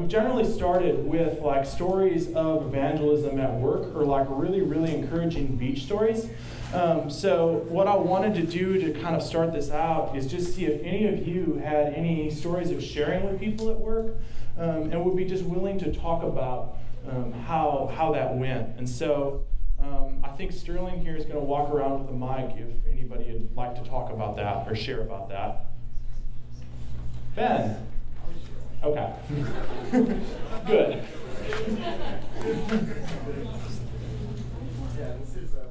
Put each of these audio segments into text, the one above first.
We've generally started with like stories of evangelism at work or like really, really encouraging beach stories. Um, so, what I wanted to do to kind of start this out is just see if any of you had any stories of sharing with people at work um, and would be just willing to talk about um, how, how that went. And so, um, I think Sterling here is going to walk around with a mic if anybody would like to talk about that or share about that. Ben. Okay. Good. Yeah, this is, uh,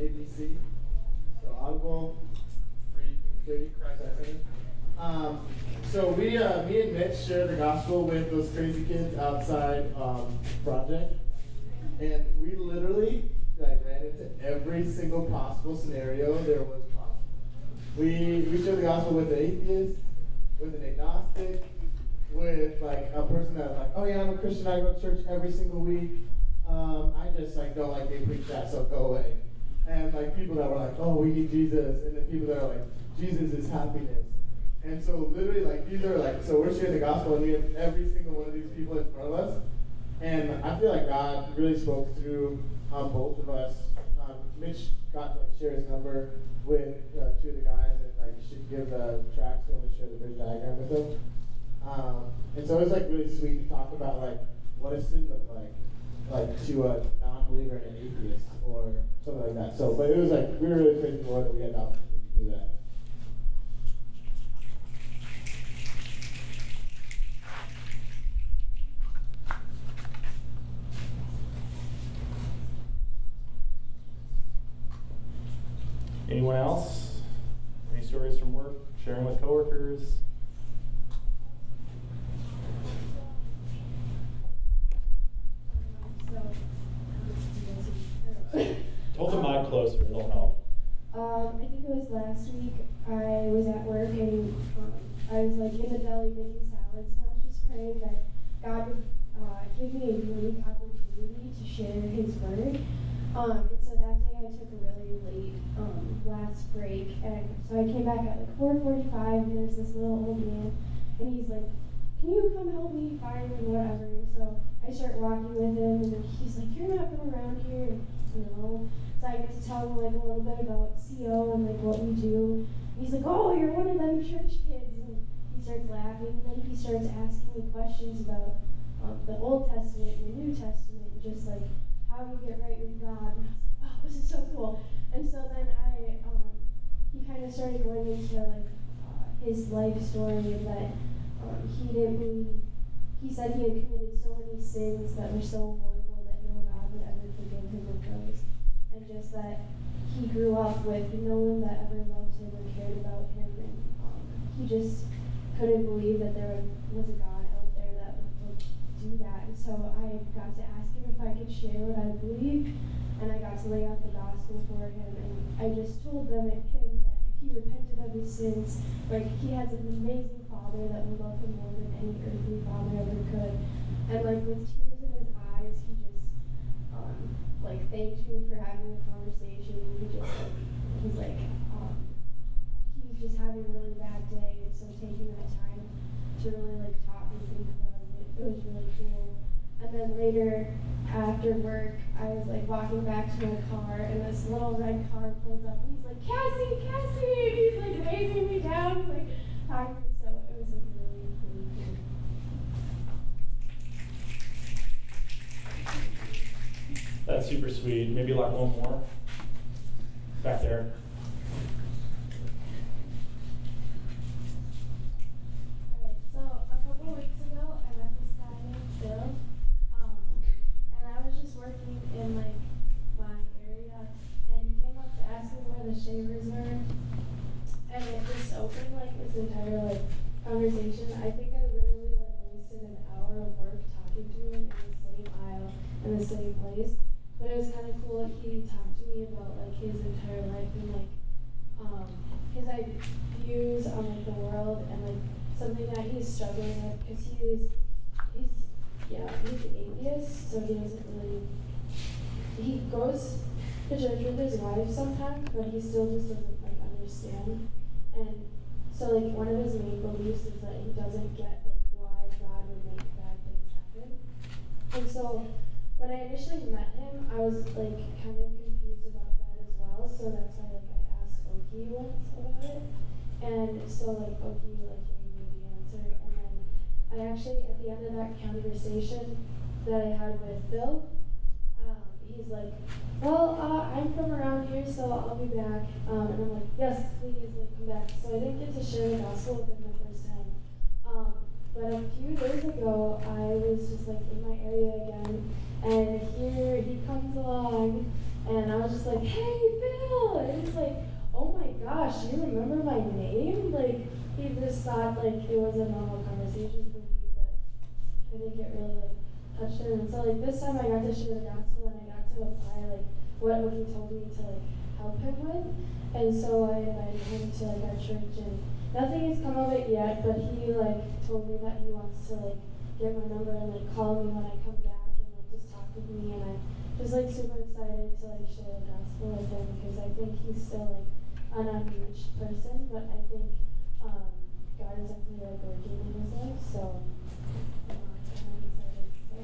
ABC. So I'll Um, so we, uh, me and Mitch shared the gospel with those crazy kids outside um, project, and we literally like ran into every single possible scenario there was possible. We we shared the gospel with an atheist, with an agnostic, with like a person that like, oh yeah, I'm a Christian, I go to church every single week. Um, I just like don't like they preach that, so go away. And like people that were like, oh, we need Jesus, and then people that are like, Jesus is happiness. And so literally like these are like so we're sharing the gospel and we have every single one of these people in front of us. And I feel like God really spoke through um, both of us. Mitch got to like share his number with uh, two of the guys and like should give the tracks to him and share the bridge diagram with them. Um, and so it was like really sweet to talk about like what does sin look like, like to a non-believer and an atheist or something like that. So, but it was like we were really Lord that we had the opportunity to do that. Anyone else? Any stories from work? Sharing with coworkers? Hold the mic closer, it'll help. Um, I think it was last week. I was at work and um, I was like in the deli making salads, and I was just praying that God would uh, give me a unique opportunity to share His word. Um, day I took a really late um, last break, and so I came back at like 4:45, and there's this little old man, and he's like, "Can you come help me find and whatever?" So I start walking with him, and he's like, "You're not from around here," you know. So I get to tell him like a little bit about CO and like what we do. And he's like, "Oh, you're one of them church kids," and he starts laughing. And then he starts asking me questions about um, the Old Testament and the New Testament, and just like how you get right with God. And I was like, "Wow, this is so cool!" And so then I, um, he kind of started going into like uh, his life story that um, he didn't believe. He said he had committed so many sins that were so horrible that no God would ever forgive him of those and just that he grew up with no one that ever loved him or cared about him, and um, he just couldn't believe that there was a God out there that would do that. And so I got to ask him if I could share what I believe, and I got to lay out the gospel for him, and I just told them him that if he repented of his sins, like he has an amazing father that would love him more than any earthly father ever could, and like with tears in his eyes, he just um, like thanked me for having the conversation. He just like, he's like um, he's just having a really bad day, and so taking that time to really like talk and think about it, it was really cool. And then later after work, I was like walking back to my car, and this little red car pulls up, and he's like, Cassie, Cassie, and he's like waving me down, like hi. So it was like really, really cool. That's super sweet. Maybe like one more. Back there. Alright, so a couple weeks ago, I met this guy named Phil, um, and I was just working in like my area, and he came up to ask me where the shavers were, and it just opened like this entire like conversation. I think I literally like wasted an hour of work talking to him in the same aisle in the same place, but it was kind of cool. Like he talked to me about like his entire life and like um, his like, views on like the world and like something that he's struggling with because he is he's yeah he's an atheist so he doesn't really he goes to church with his wife sometimes but he still just doesn't like understand and so like one of his main beliefs is that he doesn't get like why God would make bad things happen. And so when I initially met him, I was like kind of confused about that as well. So that's why like I asked Oki once about it. And so like Oki like gave me the answer and then I actually at the end of that conversation that I had with Bill, um, he's like, Well, uh, I'm from around here, so I'll be back. Um, and I'm like, Yes, please like come back. So I didn't get to share the gospel with him the first time. Um, but a few days ago, I was just like in my area again, and here he comes along, and I was just like, "Hey, Bill!" And he's like, "Oh my gosh, you remember my name?" Like he just thought like it was a normal conversation for me, but I think it really like touched him. And so like this time, I got to share the gospel, and I got to apply like what he told me to like help him with, and so I invited him to like our church and nothing has come of it yet, but he like told me that he wants to like get my number and like call me when I come back and like just talk with me. And I'm just like super excited to like share the gospel with him because I think he's still like an unreached person, but I think um, God is definitely like working in his life, so um, I'm excited. So.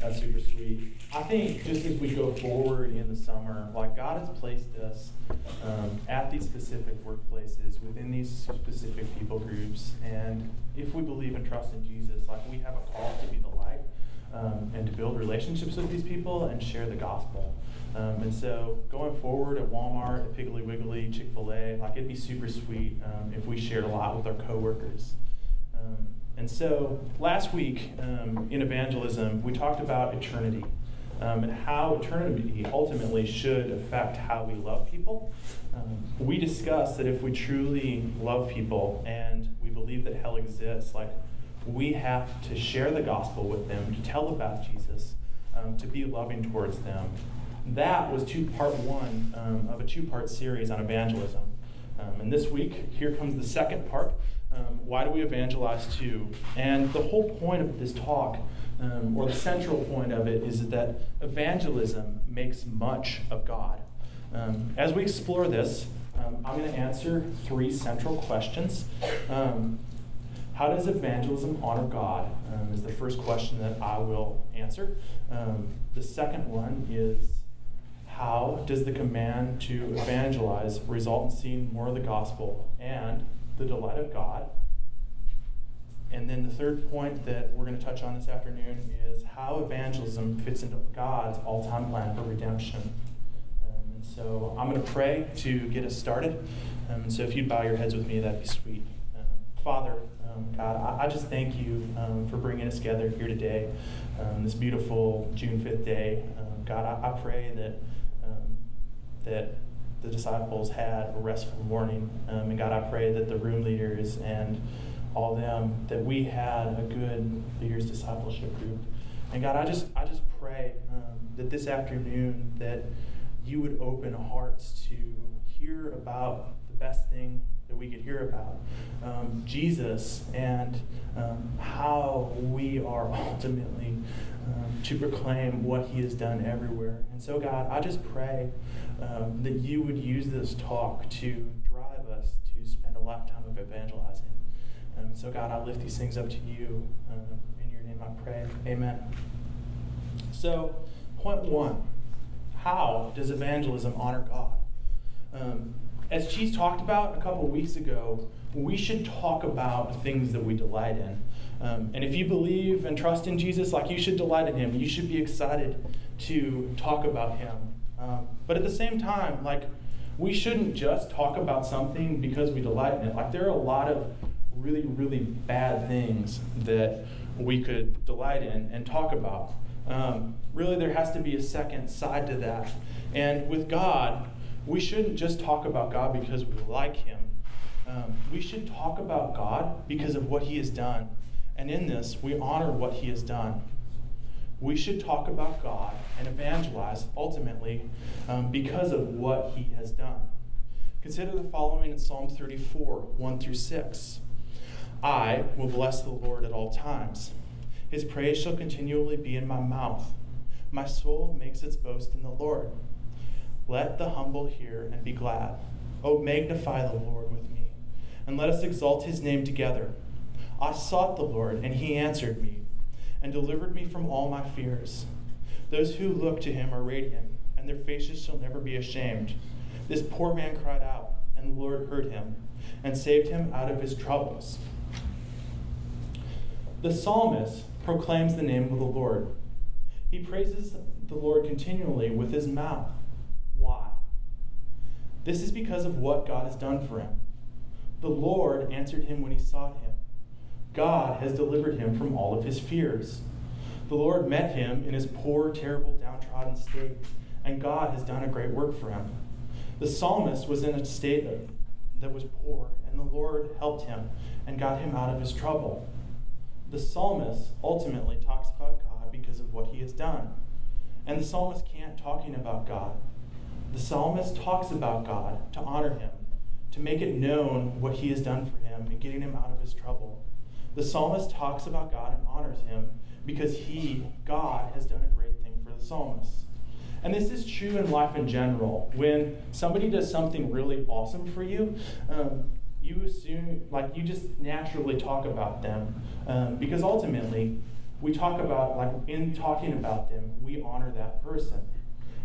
That's super sweet. I think just as we go forward in the summer, like God has placed us um, at these specific workplaces within these specific people groups, and if we believe and trust in Jesus, like we have a call to be the light um, and to build relationships with these people and share the gospel. Um, and so going forward at Walmart, at Piggly Wiggly, Chick Fil A, like it'd be super sweet um, if we shared a lot with our coworkers. And so last week um, in evangelism, we talked about eternity um, and how eternity ultimately should affect how we love people. Um, we discussed that if we truly love people and we believe that hell exists, like we have to share the gospel with them, to tell about Jesus, um, to be loving towards them. That was two part one um, of a two part series on evangelism. Um, and this week, here comes the second part. Um, why do we evangelize too? And the whole point of this talk, um, or the central point of it, is that evangelism makes much of God. Um, as we explore this, um, I'm going to answer three central questions. Um, how does evangelism honor God? Um, is the first question that I will answer. the second one is how does the command to evangelize result in seeing more of the gospel? And the delight of God. And then the third point that we're going to touch on this afternoon is how evangelism fits into God's all time plan for redemption. Um, and so I'm going to pray to get us started. Um, and so if you'd bow your heads with me, that'd be sweet. Um, Father, um, God, I, I, just thank you um, for bringing us together here today, this beautiful June 5th day. God, I, I, pray that that the disciples had a restful morning. And God, I pray that the room leaders and all them that we had a good leaders discipleship group. And God, I just I just pray um, that this afternoon that you would open hearts to hear about the best thing that we could hear about um, Jesus and um, how we are ultimately um, to proclaim what He has done everywhere. And so, God, I just pray um, that you would use this talk to drive us to spend a lifetime of evangelizing. So, God, I lift these things up to you. Um, in your name I pray. Amen. So, point one how does evangelism honor God? Um, as Cheese talked about a couple weeks ago, we should talk about things that we delight in. Um, and if you believe and trust in Jesus, like you should delight in him, you should be excited to talk about him. Um, but at the same time, like, we shouldn't just talk about something because we delight in it. Like, there are a lot of really, really bad things that we could delight in and talk about. Um, really, there has to be a second side to that. And with God, we shouldn't just talk about God because we like Him. Um, we should talk about God because of what He has done. And in this, we honor what He has done we should talk about God and evangelize ultimately um, because of what he has done. Consider the following in Psalm 34 1 through 6. I will bless the Lord at all times. His praise shall continually be in my mouth. My soul makes its boast in the Lord. Let the humble hear and be glad. Oh, magnify the Lord with me, and let us exalt his name together. I sought the Lord, and he answered me and delivered me from all my fears. Those who look to him are radiant, and their faces shall never be ashamed. This poor man cried out, and the Lord heard him and saved him out of his troubles. The psalmist proclaims the name of the Lord. He praises the Lord continually with his mouth. Why? This is because of what God has done for him. The Lord answered him when he sought him. God has delivered him from all of his fears. The Lord met him in his poor, terrible, downtrodden state, and God has done a great work for him. The psalmist was in a state that was poor, and the Lord helped him and got him out of his trouble. The psalmist ultimately talks about God because of what he has done. And the psalmist can't talking about God. The psalmist talks about God to honor him, to make it known what he has done for him and getting him out of his trouble. The psalmist talks about God and honors him because he, God, has done a great thing for the psalmist. And this is true in life in general. When somebody does something really awesome for you, um, you assume, like, you just naturally talk about them. Um, because ultimately, we talk about, like, in talking about them, we honor that person.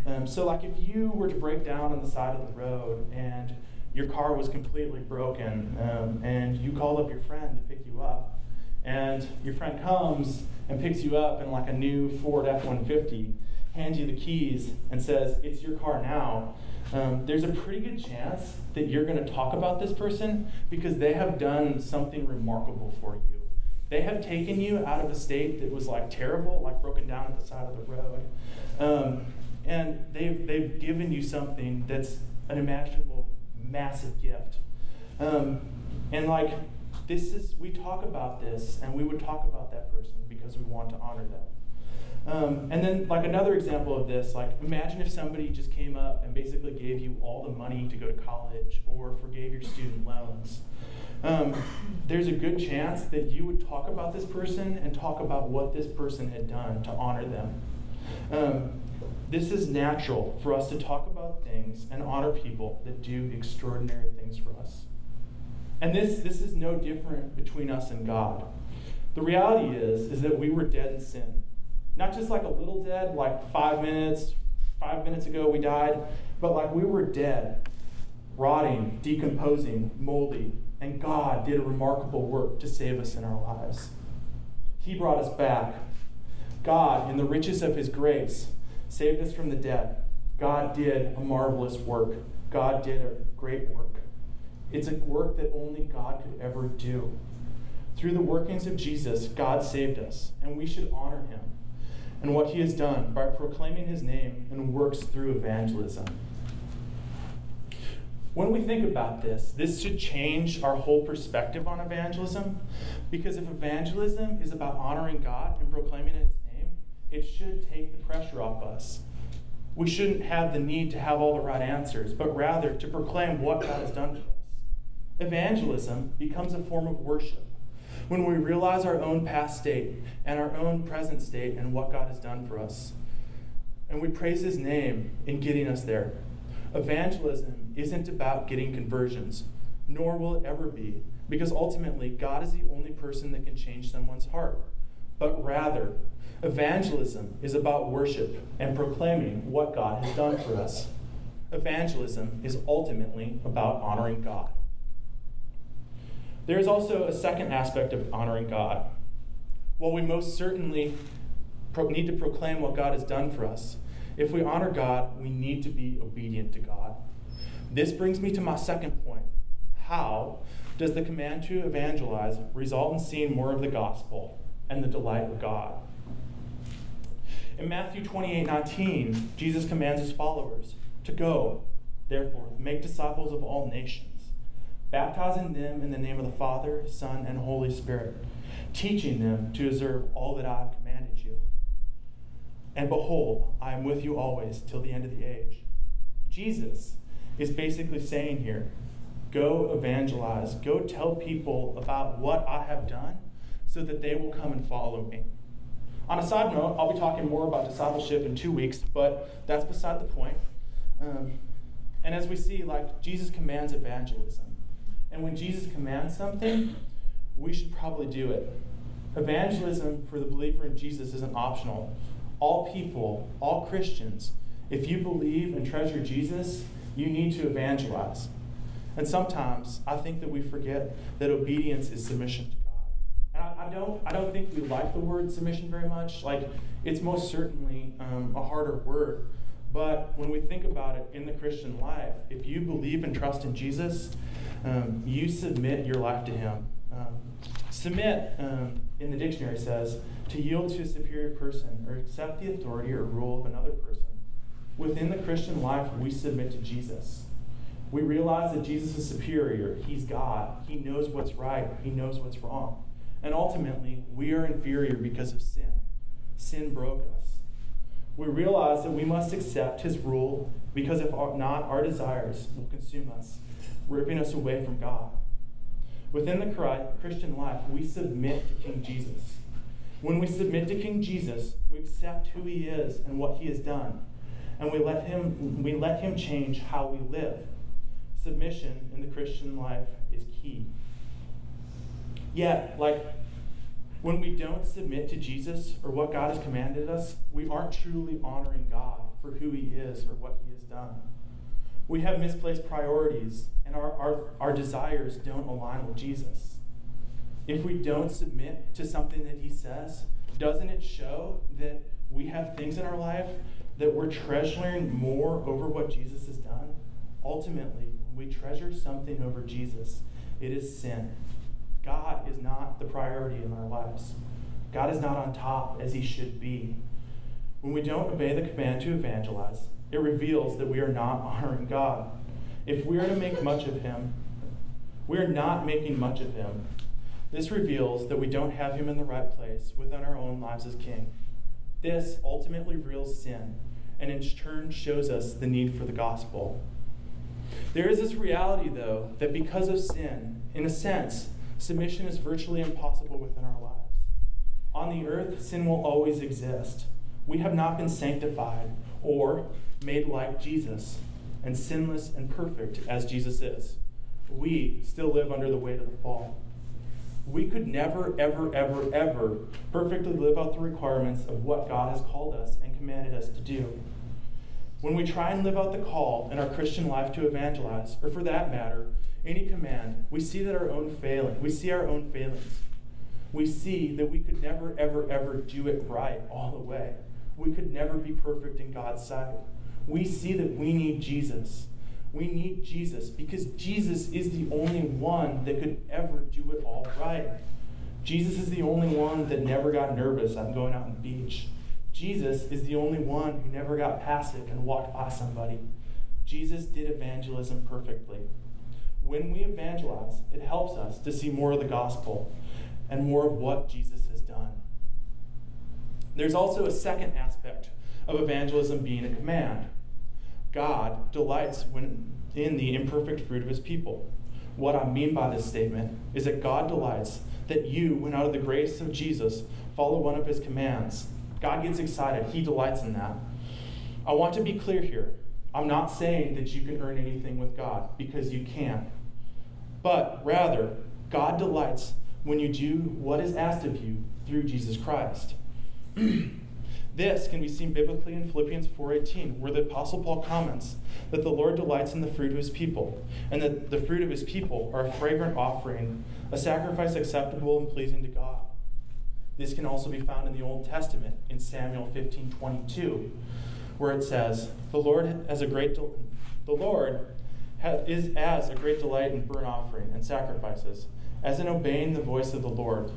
Um, so, like, if you were to break down on the side of the road and your car was completely broken um, and you called up your friend to pick you up, and your friend comes and picks you up in like a new Ford F 150 hands you the keys and says, It's your car now, um, there's a pretty good chance that you're going to talk about this person because they have done something remarkable for you. They have taken you out of a state that was like terrible, like broken down at the side of the road. Um, and they've, they've given you something that's an imaginable, massive gift. Um, and like, this is, we talk about this and we would talk about that person because we want to honor them. Um, and then, like another example of this, like imagine if somebody just came up and basically gave you all the money to go to college or forgave your student loans. Um, there's a good chance that you would talk about this person and talk about what this person had done to honor them. Um, this is natural for us to talk about things and honor people that do extraordinary things for us. And this, this is no different between us and God. The reality is, is that we were dead in sin. Not just like a little dead, like five minutes, five minutes ago we died, but like we were dead, rotting, decomposing, moldy, and God did a remarkable work to save us in our lives. He brought us back. God, in the riches of His grace, saved us from the dead. God did a marvelous work. God did a great work. It's a work that only God could ever do. Through the workings of Jesus, God saved us, and we should honor Him and what he has done by proclaiming his name and works through evangelism. When we think about this, this should change our whole perspective on evangelism because if evangelism is about honoring God and proclaiming his name, it should take the pressure off us. We shouldn't have the need to have all the right answers, but rather to proclaim what God has done for us. Evangelism becomes a form of worship when we realize our own past state and our own present state and what God has done for us. And we praise His name in getting us there. Evangelism isn't about getting conversions, nor will it ever be, because ultimately God is the only person that can change someone's heart. But rather, evangelism is about worship and proclaiming what God has done for us. Evangelism is ultimately about honoring God. There is also a second aspect of honoring God. While we most certainly need to proclaim what God has done for us, if we honor God, we need to be obedient to God. This brings me to my second point. How does the command to evangelize result in seeing more of the gospel and the delight of God? In Matthew 28 19, Jesus commands his followers to go, therefore, make disciples of all nations baptizing them in the name of the Father, Son, and Holy Spirit, teaching them to observe all that I have commanded you. And behold, I am with you always till the end of the age. Jesus is basically saying here go evangelize, go tell people about what I have done so that they will come and follow me. On a side note, I'll be talking more about discipleship in two weeks, but that's beside the point. Um, and as we see, like, Jesus commands evangelism. And when Jesus commands something, we should probably do it. Evangelism for the believer in Jesus isn't optional. All people, all Christians, if you believe and treasure Jesus, you need to evangelize. And sometimes I think that we forget that obedience is submission to God. And I, I don't, I don't think we like the word submission very much. Like, it's most certainly um, a harder word. But when we think about it in the Christian life, if you believe and trust in Jesus, um, you submit your life to Him. Um, submit, um, in the dictionary says, to yield to a superior person or accept the authority or rule of another person. Within the Christian life, we submit to Jesus. We realize that Jesus is superior. He's God. He knows what's right. He knows what's wrong. And ultimately, we are inferior because of sin. Sin broke us. We realize that we must accept his rule because if not, our desires will consume us, ripping us away from God. Within the Christian life, we submit to King Jesus. When we submit to King Jesus, we accept who he is and what he has done, and we let him, we let him change how we live submission in the Christian life is key. Yet, like when we don't submit to Jesus or what God has commanded us, we aren't truly honoring God for who He is or what He has done. We have misplaced priorities, and our, our, our desires don't align with Jesus. If we don't submit to something that He says, doesn't it show that we have things in our life that we're treasuring more over what Jesus has done? Ultimately, we treasure something over Jesus, it is sin. God is not the priority in our lives. God is not on top as he should be. When we don't obey the command to evangelize, it reveals that we are not honoring God. If we are to make much of him, we are not making much of him. This reveals that we don't have him in the right place within our own lives as king. This ultimately reveals sin, and in turn shows us the need for the gospel. There is this reality, though, that because of sin, in a sense, submission is virtually impossible within our lives. On the earth, sin will always exist. We have not been sanctified or made like Jesus and sinless and perfect as Jesus is. We still live under the weight of the fall. We could never, ever, ever, ever perfectly live out the requirements of what God has called us and commanded us to do. When we try and live out the call in our Christian life to evangelize, or for that matter, any command, we see that our own failing, we see our own failings. We see that we could never, ever, ever do it right all the way. We could never be perfect in God's sight. We see that we need Jesus. We need Jesus because Jesus is the only one that could ever do it all right. Jesus is the only one that never got nervous on going out on the beach. Jesus is the only one who never got passive and walked by somebody. Jesus did evangelism perfectly. When we evangelize, it helps us to see more of the gospel and more of what Jesus has done. There's also a second aspect of evangelism being a command. God delights when in the imperfect fruit of his people. What I mean by this statement is that God delights that you, when out of the grace of Jesus, follow one of his commands God gets excited, He delights in that. I want to be clear here. I'm not saying that you can earn anything with God because you can't. But rather, God delights when you do what is asked of you through Jesus Christ. this can be seen biblically in Philippians 4:18, where the apostle Paul comments that the Lord delights in the fruit of his people, and that the fruit of his people are a fragrant offering, a sacrifice acceptable and pleasing to God. This can also be found in the Old Testament in Samuel 15:22, where it says, The Lord has a great de- the Lord is as a great delight in burnt offering and sacrifices, as in obeying the voice of the Lord.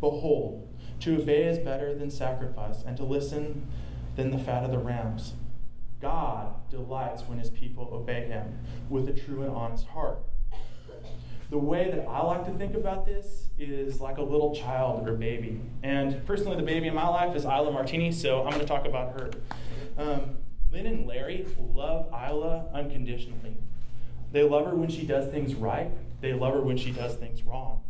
Behold, to obey is better than sacrifice, and to listen than the fat of the rams. God delights when his people obey him with a true and honest heart. The way that I like to think about this is like a little child or baby. And personally, the baby in my life is Isla Martini, so I'm going to talk about her. Um, Lynn and Larry love Isla unconditionally. They love her when she does things right, they love her when she does things wrong.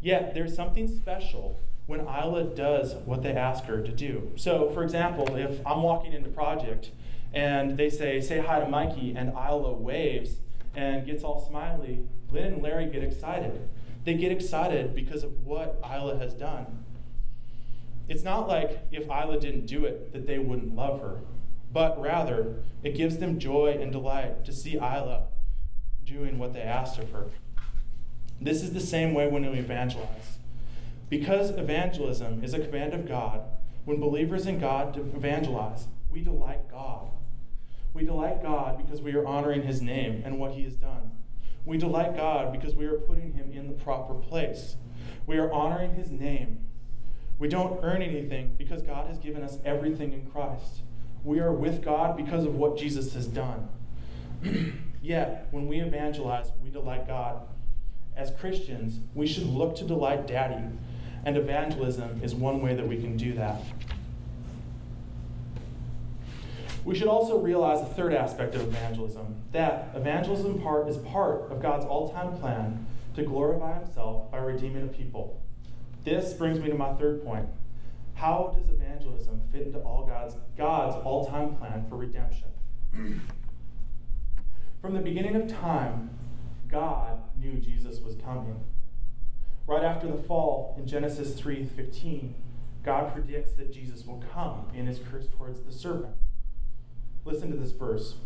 Yet, there's something special when Isla does what they ask her to do. So, for example, if I'm walking into project and they say, say hi to Mikey, and Isla waves and gets all smiley, Lynn and Larry get excited. They get excited because of what Isla has done. it's not like if Isla didn't do it that they wouldn't love her, but rather it gives them joy and delight to see Isla doing what they asked of her. This is the same way when we evangelize. Because evangelism is a command of God, when believers in God evangelize, we delight God. We delight God because we are honoring his name and what he has done. We delight God because we are putting him in the proper place. We are honoring his name. We don't earn anything because God has given us everything in Christ. We are with God because of what Jesus has done. Yet, when we evangelize, we delight God. As Christians, we should look to delight Daddy, and evangelism is one way that we can do that. We should also realize the third aspect of evangelism that evangelism part is part of God's all time plan to glorify Himself by redeeming a people. This brings me to my third point. How does evangelism fit into all God's, God's all time plan for redemption? From the beginning of time, God knew Jesus was coming. Right after the fall in Genesis 3:15, God predicts that Jesus will come in his curse towards the serpent. Listen to this verse.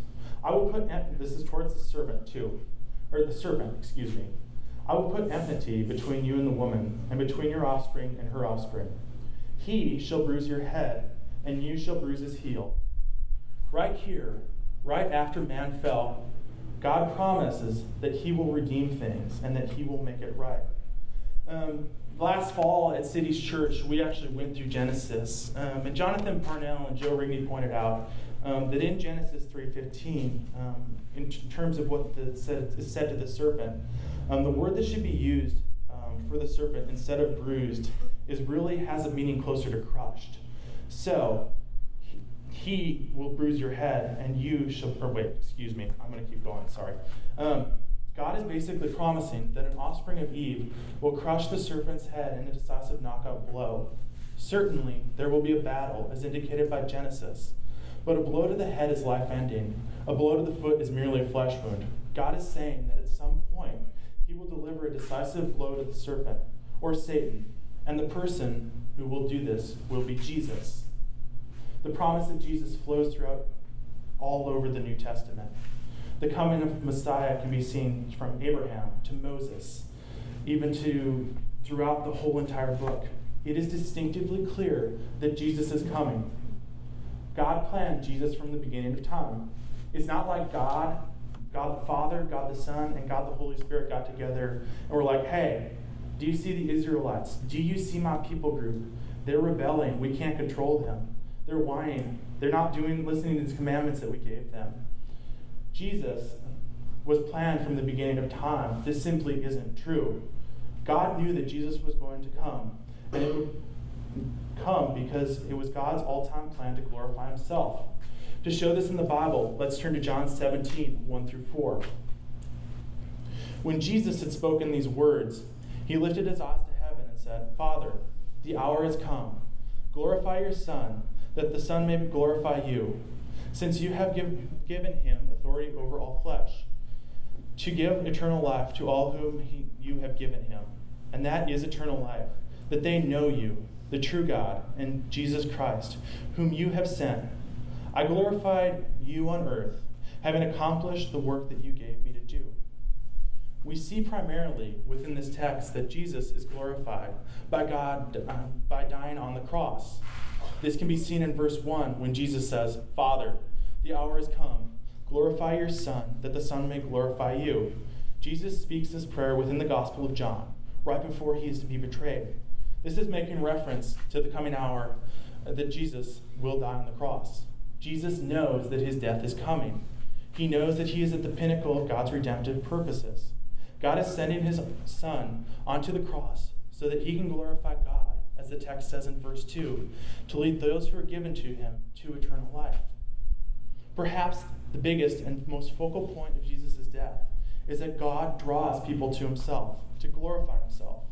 I will put this is towards the serpent too, or the serpent, excuse me. I will put enmity between you and the woman, and between your offspring and her offspring. He shall bruise your head, and you shall bruise his heel. Right here, right after man fell, God promises that he will redeem things and that he will make it right. Um, last fall at Cities Church, we actually went through Genesis, um, and Jonathan Parnell and Joe Rigney pointed out um, that in Genesis 3:15, um, in t- terms of what the, said, is said to the serpent, um, the word that should be used um, for the serpent instead of bruised is really has a meaning closer to crushed. So he, will bruise your head, and you shall. Or wait, excuse me. I'm going to keep going. Sorry. Um, God is basically promising that an offspring of Eve will crush the serpent's head in a decisive knockout blow. Certainly, there will be a battle, as indicated by Genesis. But a blow to the head is life ending. A blow to the foot is merely a flesh wound. God is saying that at some point, he will deliver a decisive blow to the serpent, or Satan, and the person who will do this will be Jesus. The promise of Jesus flows throughout all over the New Testament. The coming of Messiah can be seen from Abraham to Moses, even to throughout the whole entire book. It is distinctively clear that Jesus is coming. God planned Jesus from the beginning of time. It's not like God, God the Father, God the Son, and God the Holy Spirit got together and were like, hey, do you see the Israelites? Do you see my people group? They're rebelling. We can't control them. They're whining. They're not doing listening to the commandments that we gave them. Jesus was planned from the beginning of time. This simply isn't true. God knew that Jesus was going to come, and it would come because it was God's all time plan to glorify himself. To show this in the Bible, let's turn to John 17, 1 through 4. When Jesus had spoken these words, he lifted his eyes to heaven and said, Father, the hour has come. Glorify your Son, that the Son may glorify you, since you have give, given him authority over all flesh, to give eternal life to all whom he, you have given him. And that is eternal life, that they know you, the true God, and Jesus Christ, whom you have sent. I glorified you on earth, having accomplished the work that you gave me to do. We see primarily within this text that Jesus is glorified by God uh, by dying on the cross. This can be seen in verse 1 when Jesus says, Father, the hour has come. Glorify your Son, that the Son may glorify you. Jesus speaks this prayer within the Gospel of John, right before he is to be betrayed. This is making reference to the coming hour that Jesus will die on the cross. Jesus knows that his death is coming. He knows that he is at the pinnacle of God's redemptive purposes. God is sending his Son onto the cross so that he can glorify God, as the text says in verse 2, to lead those who are given to him to eternal life. Perhaps the biggest and most focal point of Jesus' death is that God draws people to himself, to glorify himself.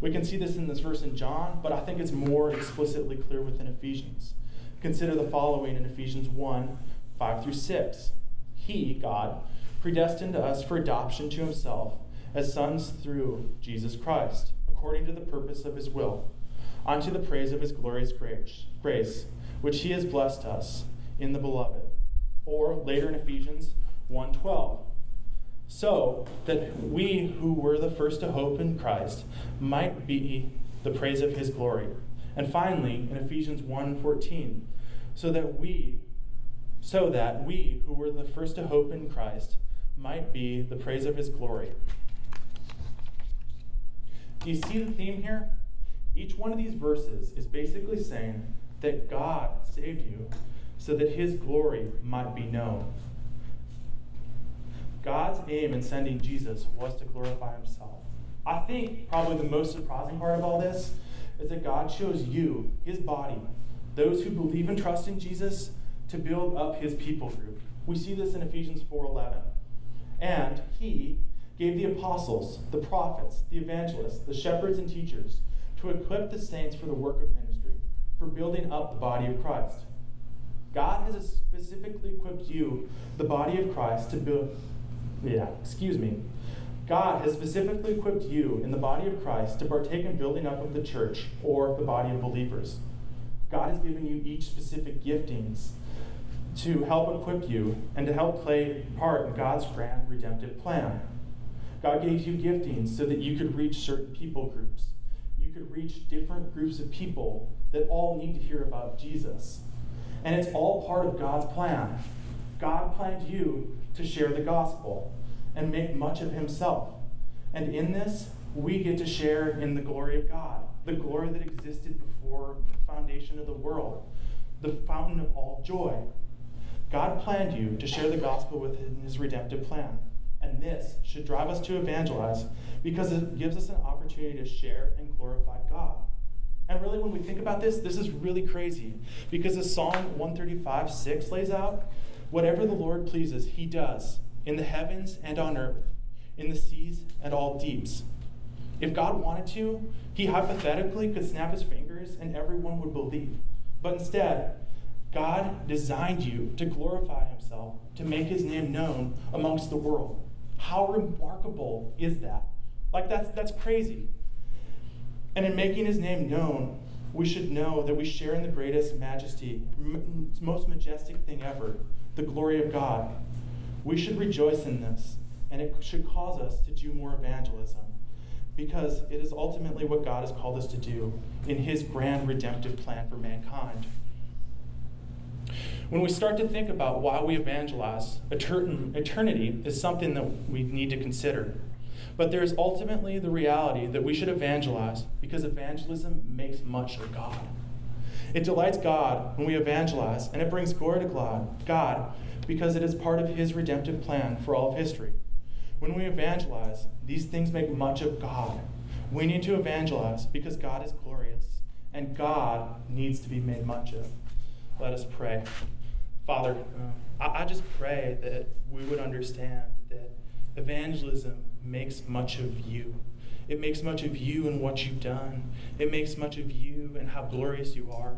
We can see this in this verse in John, but I think it's more explicitly clear within Ephesians. Consider the following in Ephesians 1 5 through 6. He, God, predestined us for adoption to himself as sons through Jesus Christ, according to the purpose of his will, unto the praise of his glorious grace, which he has blessed us in the beloved. Or later in Ephesians 1:12, so that we who were the first to hope in Christ might be the praise of his glory. And finally, in Ephesians 1:14, so that we so that we who were the first to hope in Christ might be the praise of his glory. Do you see the theme here? Each one of these verses is basically saying that God saved you so that his glory might be known. God's aim in sending Jesus was to glorify himself. I think probably the most surprising part of all this is that God chose you, his body, those who believe and trust in Jesus, to build up his people group. We see this in Ephesians 4:11. And he gave the apostles, the prophets, the evangelists, the shepherds and teachers to equip the saints for the work of ministry, for building up the body of Christ. God has specifically equipped you, the body of Christ, to build yeah, excuse me. God has specifically equipped you in the body of Christ to partake in building up of the church or the body of believers. God has given you each specific giftings to help equip you and to help play part in God's grand redemptive plan. God gave you giftings so that you could reach certain people groups. Could reach different groups of people that all need to hear about Jesus. And it's all part of God's plan. God planned you to share the gospel and make much of himself. And in this, we get to share in the glory of God, the glory that existed before the foundation of the world, the fountain of all joy. God planned you to share the gospel within his redemptive plan. And this should drive us to evangelize because it gives us an opportunity to share and glorify God. And really, when we think about this, this is really crazy because as Psalm 135 6 lays out, whatever the Lord pleases, he does in the heavens and on earth, in the seas and all deeps. If God wanted to, he hypothetically could snap his fingers and everyone would believe. But instead, God designed you to glorify himself, to make his name known amongst the world. How remarkable is that? Like, that's, that's crazy. And in making his name known, we should know that we share in the greatest majesty, most majestic thing ever, the glory of God. We should rejoice in this, and it should cause us to do more evangelism because it is ultimately what God has called us to do in his grand redemptive plan for mankind. When we start to think about why we evangelize, eternity is something that we need to consider. But there's ultimately the reality that we should evangelize because evangelism makes much of God. It delights God when we evangelize, and it brings glory to God God because it is part of His redemptive plan for all of history. When we evangelize, these things make much of God. We need to evangelize because God is glorious, and God needs to be made much of. Let us pray. Father, I, I just pray that we would understand that evangelism makes much of you. It makes much of you and what you've done. It makes much of you and how glorious you are.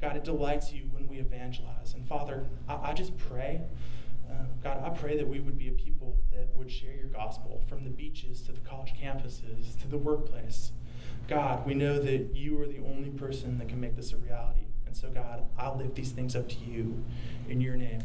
God, it delights you when we evangelize. And Father, I, I just pray, uh, God, I pray that we would be a people that would share your gospel from the beaches to the college campuses to the workplace. God, we know that you are the only person that can make this a reality. And so, God, I'll lift these things up to you in your name.